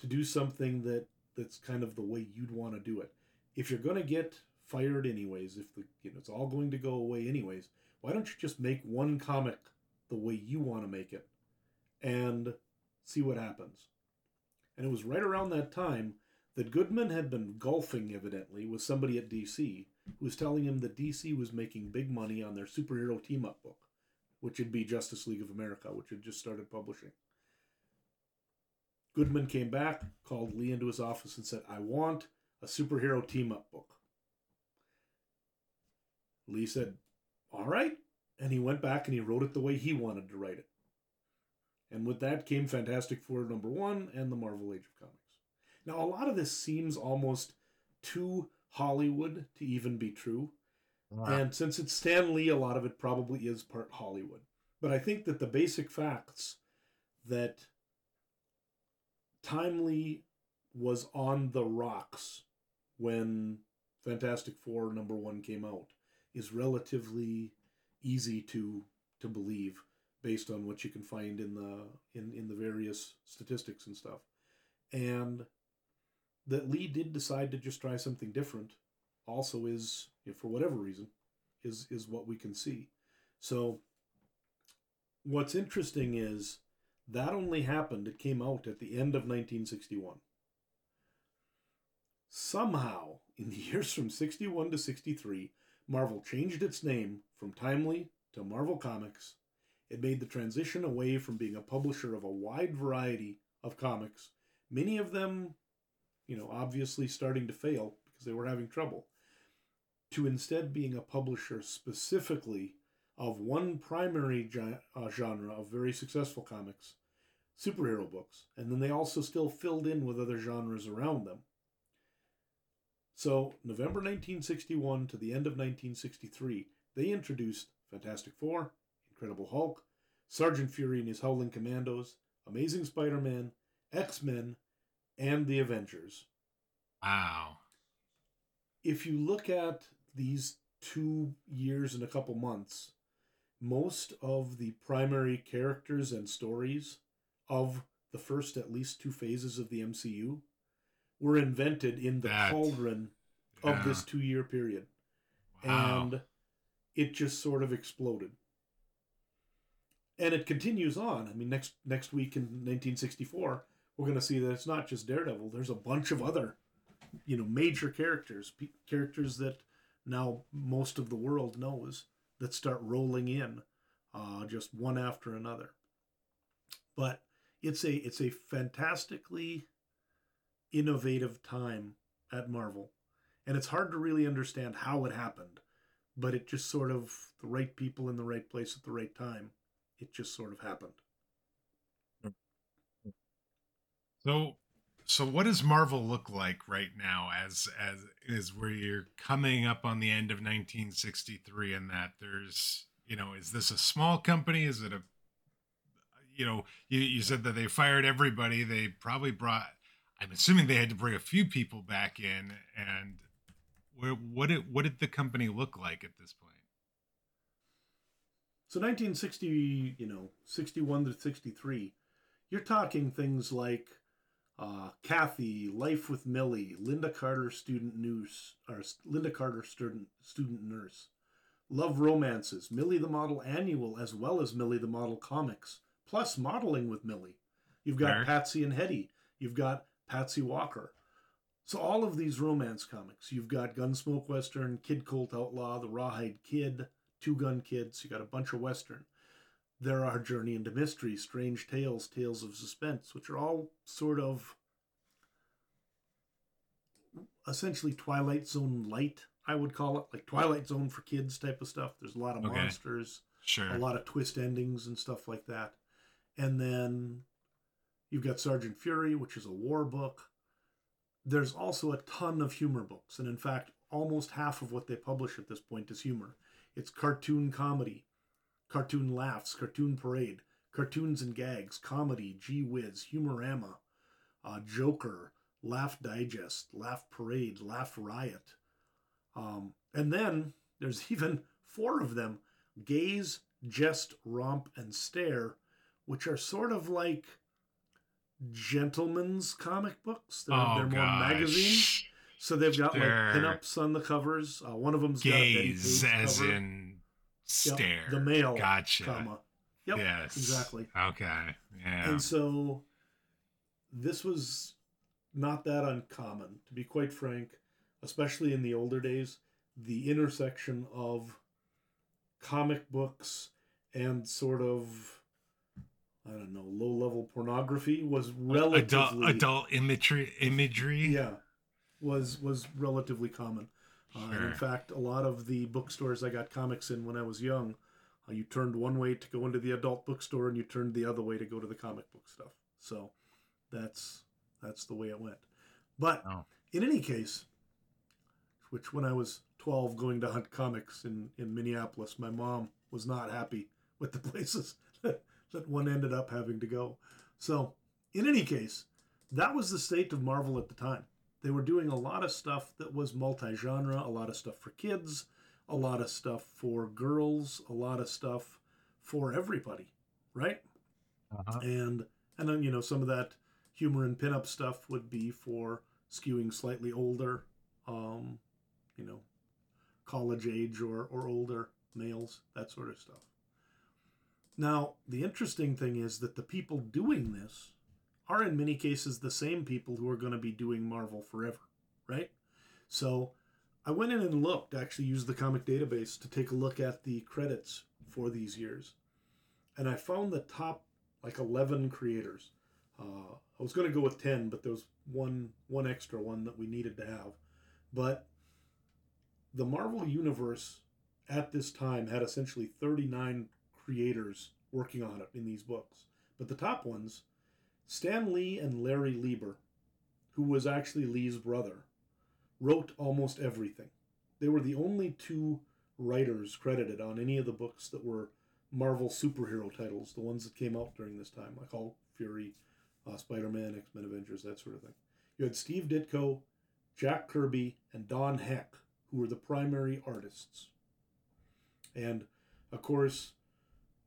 Speaker 2: to do something that that's kind of the way you'd want to do it. If you're going to get fired anyways, if the you know it's all going to go away anyways, why don't you just make one comic the way you want to make it, and see what happens?" And it was right around that time that Goodman had been golfing, evidently, with somebody at DC who was telling him that DC was making big money on their superhero team up book, which would be Justice League of America, which had just started publishing. Goodman came back, called Lee into his office, and said, I want a superhero team up book. Lee said, All right. And he went back and he wrote it the way he wanted to write it. And with that came Fantastic Four number one and the Marvel Age of Comics. Now, a lot of this seems almost too Hollywood to even be true. Wow. And since it's Stan Lee, a lot of it probably is part Hollywood. But I think that the basic facts that Timely was on the rocks when Fantastic Four number one came out is relatively easy to to believe based on what you can find in the in, in the various statistics and stuff. And that Lee did decide to just try something different also is for whatever reason is is what we can see. So what's interesting is that only happened it came out at the end of 1961. Somehow in the years from 61 to 63 Marvel changed its name from Timely to Marvel Comics. It made the transition away from being a publisher of a wide variety of comics, many of them you know, obviously starting to fail because they were having trouble, to instead being a publisher specifically of one primary uh, genre of very successful comics, superhero books, and then they also still filled in with other genres around them. So, November 1961 to the end of 1963, they introduced Fantastic Four, Incredible Hulk, Sergeant Fury and his Howling Commandos, Amazing Spider Man, X Men, and the Avengers.
Speaker 1: Wow.
Speaker 2: If you look at these two years and a couple months, most of the primary characters and stories of the first at least two phases of the MCU were invented in the that, cauldron yeah. of this two year period. Wow. And it just sort of exploded. And it continues on. I mean, next next week in 1964, we're going to see that it's not just Daredevil. There's a bunch of other, you know, major characters, p- characters that now most of the world knows that start rolling in, uh, just one after another. But it's a it's a fantastically innovative time at Marvel, and it's hard to really understand how it happened, but it just sort of the right people in the right place at the right time. It just sort of happened.
Speaker 1: So, so what does Marvel look like right now as as is where you're coming up on the end of 1963 and that there's you know is this a small company? Is it a you know you, you said that they fired everybody. They probably brought i'm assuming they had to bring a few people back in. And where what did what did the company look like at this point?
Speaker 2: So 1960 you know 61 to 63 you're talking things like uh, Kathy, Life with Millie, Linda Carter, student nurse, or Lynda Carter, student student nurse, Love Romances, Millie the Model Annual, as well as Millie the Model comics, plus modeling with Millie. You've got Patsy and Hetty. You've got Patsy Walker. So all of these romance comics. You've got Gunsmoke Western, Kid Colt Outlaw, The Rawhide Kid, Two Gun Kids. You got a bunch of Western. There are Journey into Mystery, Strange Tales, Tales of Suspense, which are all sort of essentially Twilight Zone light I would call it, like Twilight Zone for kids type of stuff. There's a lot of
Speaker 1: Okay.
Speaker 2: monsters,
Speaker 1: Sure.
Speaker 2: a lot of twist endings and stuff like that. And then you've got Sergeant Fury, which is a war book. There's also a ton of humor books, and in fact, almost half of what they publish at this point is humor. It's cartoon comedy, cartoon laughs, cartoon parade, cartoons and gags, comedy, gee whiz, humorama, uh, Joker, Laugh Digest, Laugh Parade, Laugh Riot. Um, and then there's even four of them Gaze, Jest, Romp, and Stare, which are sort of like gentlemen's comic books. They're,
Speaker 1: oh
Speaker 2: they're more magazines. So they've got
Speaker 1: Stare.
Speaker 2: like pinups on the covers. Uh, one of them's got a
Speaker 1: as
Speaker 2: cover.
Speaker 1: in
Speaker 2: Yep,
Speaker 1: stare.
Speaker 2: the male,
Speaker 1: Gotcha.
Speaker 2: comma. Yep,
Speaker 1: yes.
Speaker 2: exactly.
Speaker 1: Okay. Yeah.
Speaker 2: And so this was not that uncommon, to be quite frank, especially in the older days. The intersection of comic books and sort of, I don't know, low level pornography was relatively.
Speaker 1: adult adult imagery imagery.
Speaker 2: Yeah, was was relatively common. Uh, and in fact, a lot of the bookstores I got comics in when I was young, uh, you turned one way to go into the adult bookstore, and you turned the other way to go to the comic book stuff. So that's that's the way it went. But
Speaker 1: Oh.
Speaker 2: in any case, which when I was twelve, going to hunt comics in in Minneapolis, my mom was not happy with the places that, that one ended up having to go. So in any case, that was the state of Marvel at the time. They were doing a lot of stuff that was multi genre, a lot of stuff for kids, a lot of stuff for girls, a lot of stuff for everybody, right?
Speaker 1: Uh-huh.
Speaker 2: And and then you know some of that humor and pinup stuff would be for skewing slightly older, um, you know, college age or or older males, that sort of stuff. Now, the interesting thing is that the people doing this are in many cases the same people who are going to be doing Marvel forever, right? So I went in and looked, actually used the comic database to take a look at the credits for these years. And I found the top like 11 creators. Uh, I was going to go with 10, but there was one one extra one that we needed to have. But the Marvel universe at this time had essentially 39 creators working on it in these books. But the top ones, Stan Lee and Larry Lieber, who was actually Lee's brother, wrote almost everything. They were the only two writers credited on any of the books that were Marvel superhero titles, the ones that came out during this time, like Hulk, Fury, uh, Spider Man, X Men Avengers, that sort of thing. You had Steve Ditko, Jack Kirby, and Don Heck, who were the primary artists. And of course,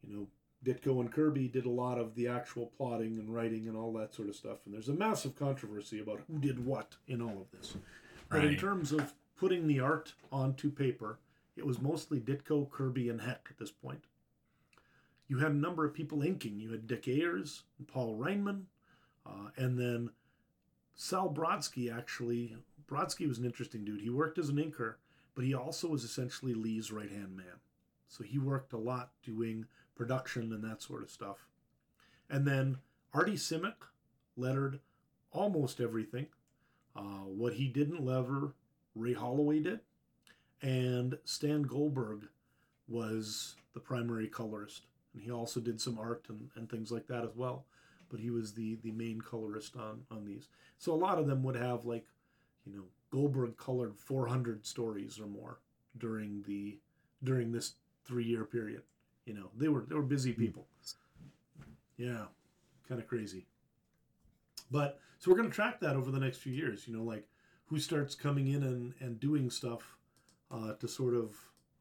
Speaker 2: you know, Ditko and Kirby did a lot of the actual plotting and writing and all that sort of stuff. And there's a massive controversy about who did what in all of this. But in terms of putting the art onto paper, it was mostly Ditko, Kirby, and Heck at this point. You had a number of people inking. You had Dick Ayers and Paul Reinman, uh, and then Sol Brodsky actually. Brodsky was an interesting dude. He worked as an inker, but he also was essentially Lee's right hand man. So he worked a lot doing production and that sort of stuff. And then Artie Simek lettered almost everything. Uh, what he didn't lever, Ray Holloway did. And Stan Goldberg was the primary colorist. And he also did some art and, and things like that as well. But he was the, the main colorist on, on these. So a lot of them would have like, you know, Goldberg colored 400 stories or more during the during this three year period. You know, they were they were busy people. Yeah, kind of crazy. But so we're going to track that over the next few years. You know, like who starts coming in and and doing stuff uh, to sort of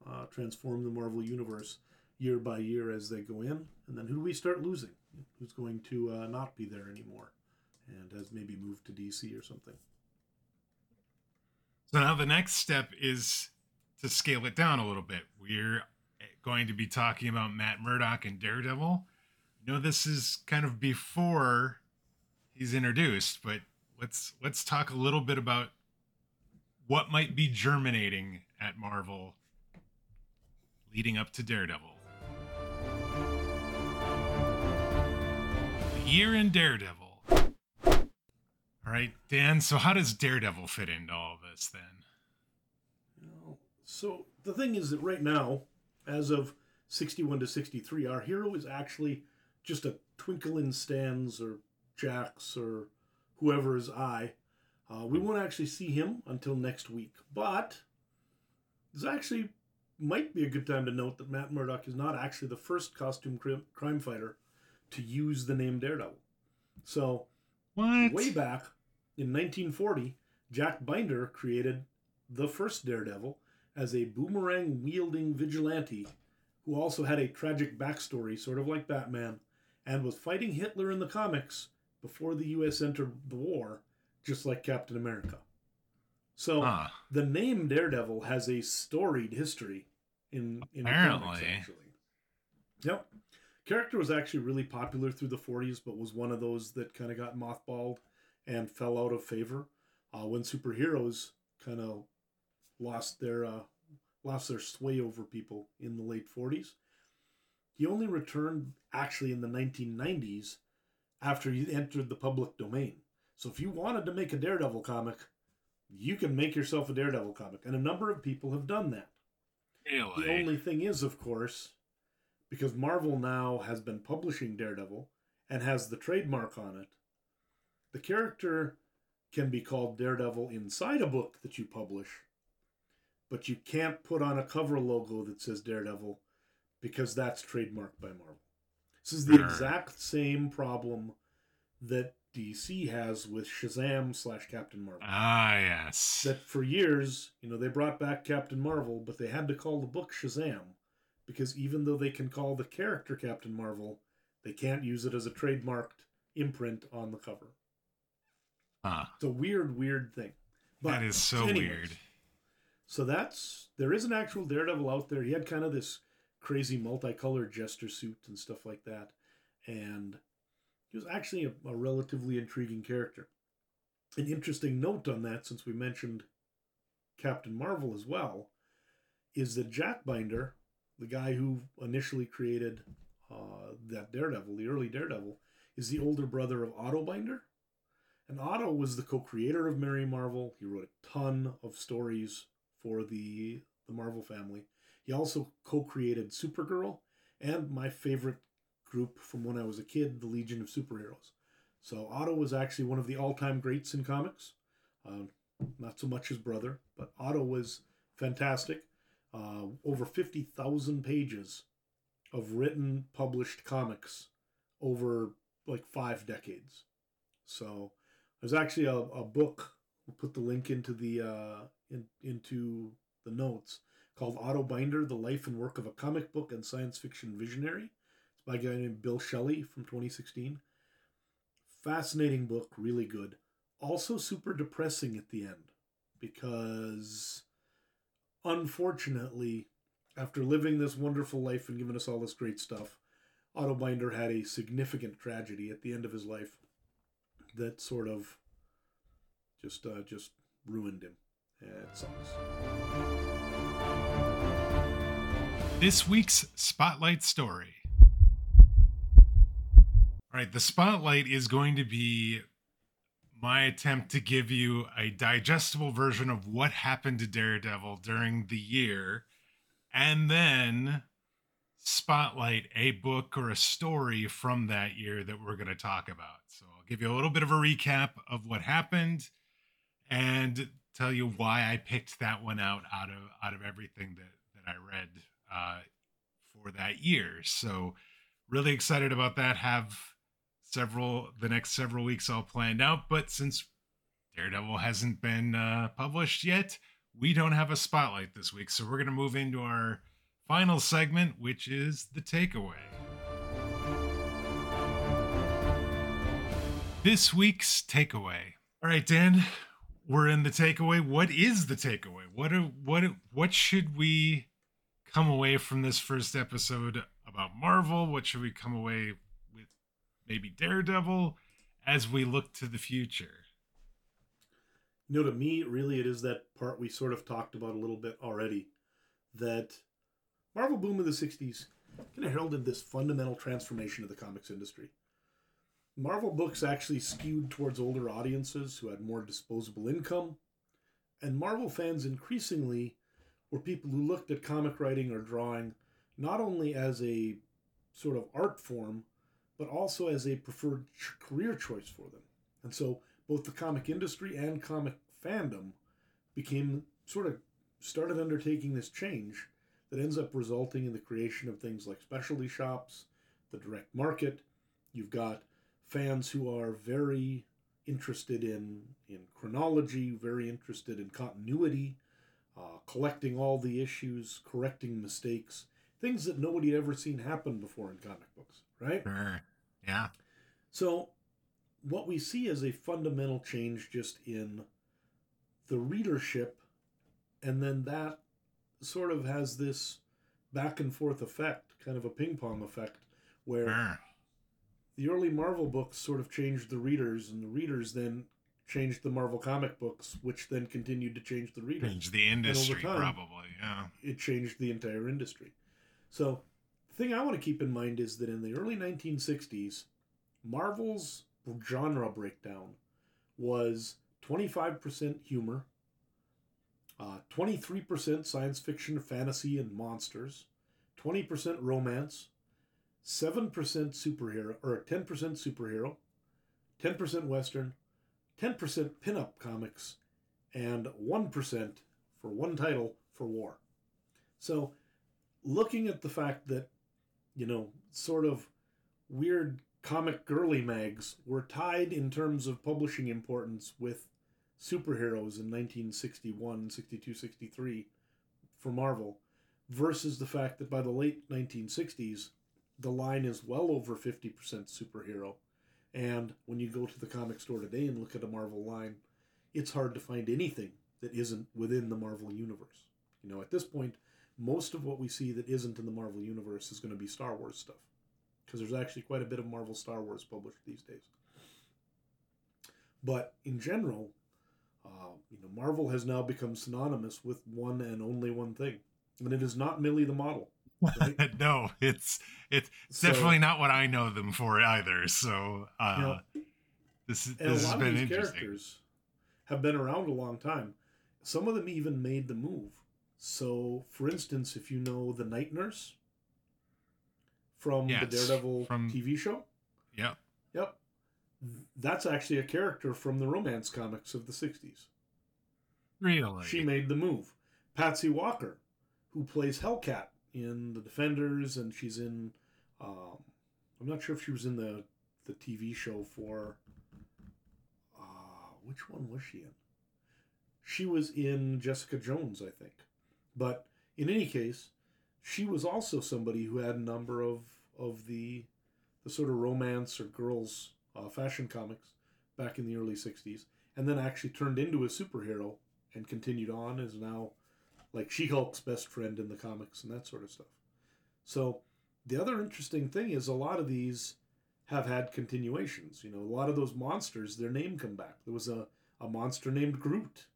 Speaker 2: uh, transform the Marvel universe year by year as they go in, and then who do we start losing? Who's going to uh, not be there anymore, and has maybe moved to DC or something?
Speaker 1: So now the next step is to scale it down a little bit. We're going to be talking about Matt Murdock and Daredevil. I know this is kind of before he's introduced, but let's let's talk a little bit about what might be germinating at Marvel leading up to Daredevil. The year in Daredevil. All right, Dan. So how does Daredevil fit into all this then?
Speaker 2: So the thing is that right now, as of 61 to 63, our hero is actually just a twinkle in Stan's or Jack's or whoever's eye. Uh, we won't actually see him until next week. But this actually might be a good time to note that Matt Murdock is not actually the first costume crim- crime fighter to use the name Daredevil. So,
Speaker 1: What?
Speaker 2: way back in 1940, Jack Binder created the first Daredevil as a boomerang wielding vigilante who also had a tragic backstory, sort of like Batman, and was fighting Hitler in the comics before the US entered the war, just like Captain America. So
Speaker 1: Huh.
Speaker 2: the name Daredevil has a storied history in in the
Speaker 1: Apparently.
Speaker 2: comics, actually. Yep. Character was actually really popular through the 40s, but was one of those that kind of got mothballed and fell out of favor uh, when superheroes kind of lost their uh, lost their sway over people in the late 40s. He only returned actually in the 1990s after he entered the public domain. So if you wanted to make a Daredevil comic, you can make yourself a Daredevil comic, and a number of people have done that.
Speaker 1: Really?
Speaker 2: The only thing is, of course, because Marvel now has been publishing Daredevil and has the trademark on it, the character can be called Daredevil inside a book that you publish, but you can't put on a cover logo that says Daredevil because that's trademarked by Marvel. This is the exact same problem that DC has with Shazam slash Captain Marvel
Speaker 1: Ah, yes.
Speaker 2: that for years, you know, they brought back Captain Marvel, but they had to call the book Shazam because even though they can call the character Captain Marvel, they can't use it as a trademarked imprint on the cover.
Speaker 1: Huh.
Speaker 2: It's a weird, weird thing. But
Speaker 1: That is so
Speaker 2: anyways,
Speaker 1: weird.
Speaker 2: So that's there is an actual Daredevil out there. He had kind of this crazy multicolored jester suit and stuff like that, and he was actually a, a relatively intriguing character. An interesting note on that, since we mentioned Captain Marvel as well, is that Jack Binder, the guy who initially created uh, that Daredevil, the early Daredevil, is the older brother of Otto Binder. And Otto was the co-creator of Mary Marvel. He wrote a ton of stories for the the Marvel family. He also co-created Supergirl and my favorite group from when I was a kid, the Legion of Superheroes. So Otto was actually one of the all-time greats in comics. Uh, not so much his brother, but Otto was fantastic. Uh, over fifty thousand pages of written, published comics over like five decades. So there's actually a, a book. We'll put the link into the uh, in, into the notes called Otto Binder: The Life and Work of a Comic Book and Science Fiction Visionary. It's by a guy named Bill Schelly from 2016. Fascinating book, really good. Also super depressing at the end because unfortunately, after living this wonderful life and giving us all this great stuff, Otto Binder had a significant tragedy at the end of his life that sort of just uh, just ruined him.
Speaker 1: This week's Spotlight story. All right, the Spotlight is going to be my attempt to give you a digestible version of what happened to Daredevil during the year, and then spotlight a book or a story from that year that we're going to talk about. So I'll give you a little bit of a recap of what happened and tell you why I picked that one out out of out of everything that that I read uh, for that year. So really excited about that. Have several the next several weeks all planned out, but since Daredevil hasn't been uh, published yet, we don't have a spotlight this week. So we're to move into our final segment, which is the takeaway. This week's takeaway. All right, Dan, we're in the takeaway. What is the takeaway? What are, what what should we come away from this first episode about Marvel? What should we come away with maybe Daredevil as we look to the future?
Speaker 2: You know, to me, really, it is that part we sort of talked about a little bit already. That Marvel boom of the 60s kind of heralded this fundamental transformation of the comics industry. Marvel books actually skewed towards older audiences who had more disposable income, and Marvel fans increasingly were people who looked at comic writing or drawing not only as a sort of art form, but also as a preferred ch- career choice for them. And so both the comic industry and comic fandom became sort of started undertaking this change that ends up resulting in the creation of things like specialty shops, the direct market. You've got fans who are very interested in in chronology, very interested in continuity, uh, collecting all the issues, correcting mistakes, things that nobody had ever seen happen before in comic books, right?
Speaker 1: Sure. Yeah.
Speaker 2: So, what we see is a fundamental change just in the readership, and then that sort of has this back and forth effect, kind of a ping pong effect, where
Speaker 1: Sure.
Speaker 2: The early Marvel books sort of changed the readers, and the readers then changed the Marvel comic books, which then continued to change the readers.
Speaker 1: Change the industry,
Speaker 2: time-
Speaker 1: probably. Yeah.
Speaker 2: It changed the entire industry. So, the thing I want to keep in mind is that in the early 1960s, Marvel's genre breakdown was 25% humor, uh, 23% science fiction, fantasy, and monsters, 20% romance, 7% superhero, or 10% superhero, 10% western, 10% pinup comics, and 1% for one title for war. So, looking at the fact that, you know, sort of weird comic girly mags were tied in terms of publishing importance with superheroes in 1961, 62, 63 for Marvel, versus the fact that by the late 1960s, the line is well over 50% superhero. And when you go to the comic store today and look at a Marvel line, it's hard to find anything that isn't within the Marvel universe. You know, at this point, most of what we see that isn't in the Marvel universe is going to be Star Wars stuff. Because there's actually quite a bit of Marvel Star Wars published these days. But in general, uh, you know, Marvel has now become synonymous with one and only one thing, and it is not Millie the model. Right?
Speaker 1: no, it's it's
Speaker 2: So-
Speaker 1: definitely not what I know them for either. So uh,
Speaker 2: Yeah.
Speaker 1: this
Speaker 2: And
Speaker 1: this
Speaker 2: a
Speaker 1: has
Speaker 2: lot
Speaker 1: been
Speaker 2: of these
Speaker 1: interesting.
Speaker 2: characters have been around a long time. Some of them even made the move. So, for instance, if you know the Night Nurse from
Speaker 1: Yes,
Speaker 2: the Daredevil
Speaker 1: from-
Speaker 2: TV show,
Speaker 1: yeah,
Speaker 2: yep, that's actually a character from the romance comics of the 60s.
Speaker 1: Really.
Speaker 2: She made the move. Patsy Walker, who plays Hellcat in the Defenders, and she's in. Um, I'm not sure if she was in the the TV show for. Uh, which one was she in? She was in Jessica Jones, I think. But in any case, she was also somebody who had a number of of the the sort of romance or girls uh, fashion comics back in the early '60s, and then actually turned into a superhero and continued on is now like She-Hulk's best friend in the comics and that sort of stuff. So the other interesting thing is a lot of these have had continuations. You know, a lot of those monsters, their name come back. There was a, a monster named Groot.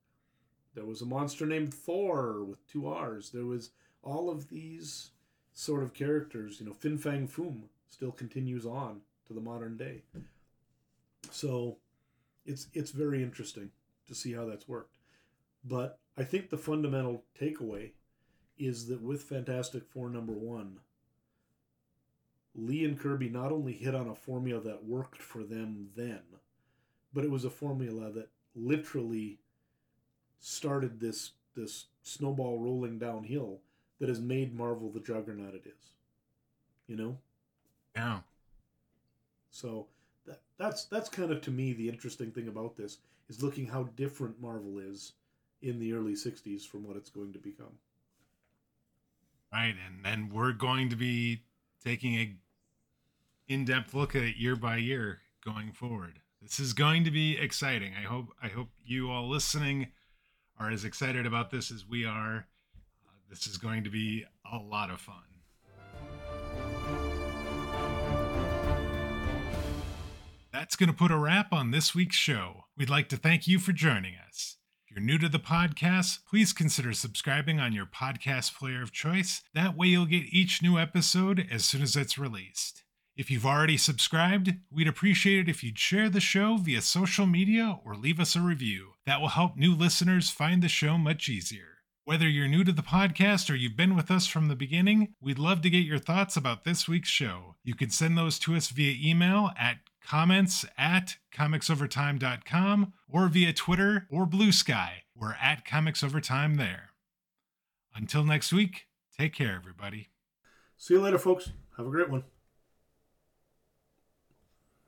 Speaker 2: There was a monster named Thor with two R's. There was all of these sort of characters. You know, Fin Fang Foom still continues on to the modern day. So it's it's very interesting to see how that's worked. But I think the fundamental takeaway is that with Fantastic Four number one, Lee and Kirby not only hit on a formula that worked for them then, but it was a formula that literally started this this snowball rolling downhill that has made Marvel the juggernaut it is. You know?
Speaker 1: Yeah.
Speaker 2: So that that's that's kind of to me the interesting thing about this is looking how different Marvel is in the early 60s from what it's going to become.
Speaker 1: Right, and then we're going to be taking a in-depth look at it year by year going forward. This is going to be exciting. I hope I hope you all listening are as excited about this as we are. Uh, this is going to be a lot of fun. That's going to put a wrap on this week's show. We'd like to thank you for joining us. You're new to the podcast, please consider subscribing on your podcast player of choice. That way, you'll get each new episode as soon as it's released. If you've already subscribed, we'd appreciate it if you'd share the show via social media or leave us a review. That will help new listeners find the show much easier. Whether you're new to the podcast or you've been with us from the beginning, we'd love to get your thoughts about this week's show. You can send those to us via email at comments at comicsovertime.com or via Twitter or Bluesky. We're at Comics Overtime there. Until next week, take care, everybody.
Speaker 2: See you later, folks. Have a great one.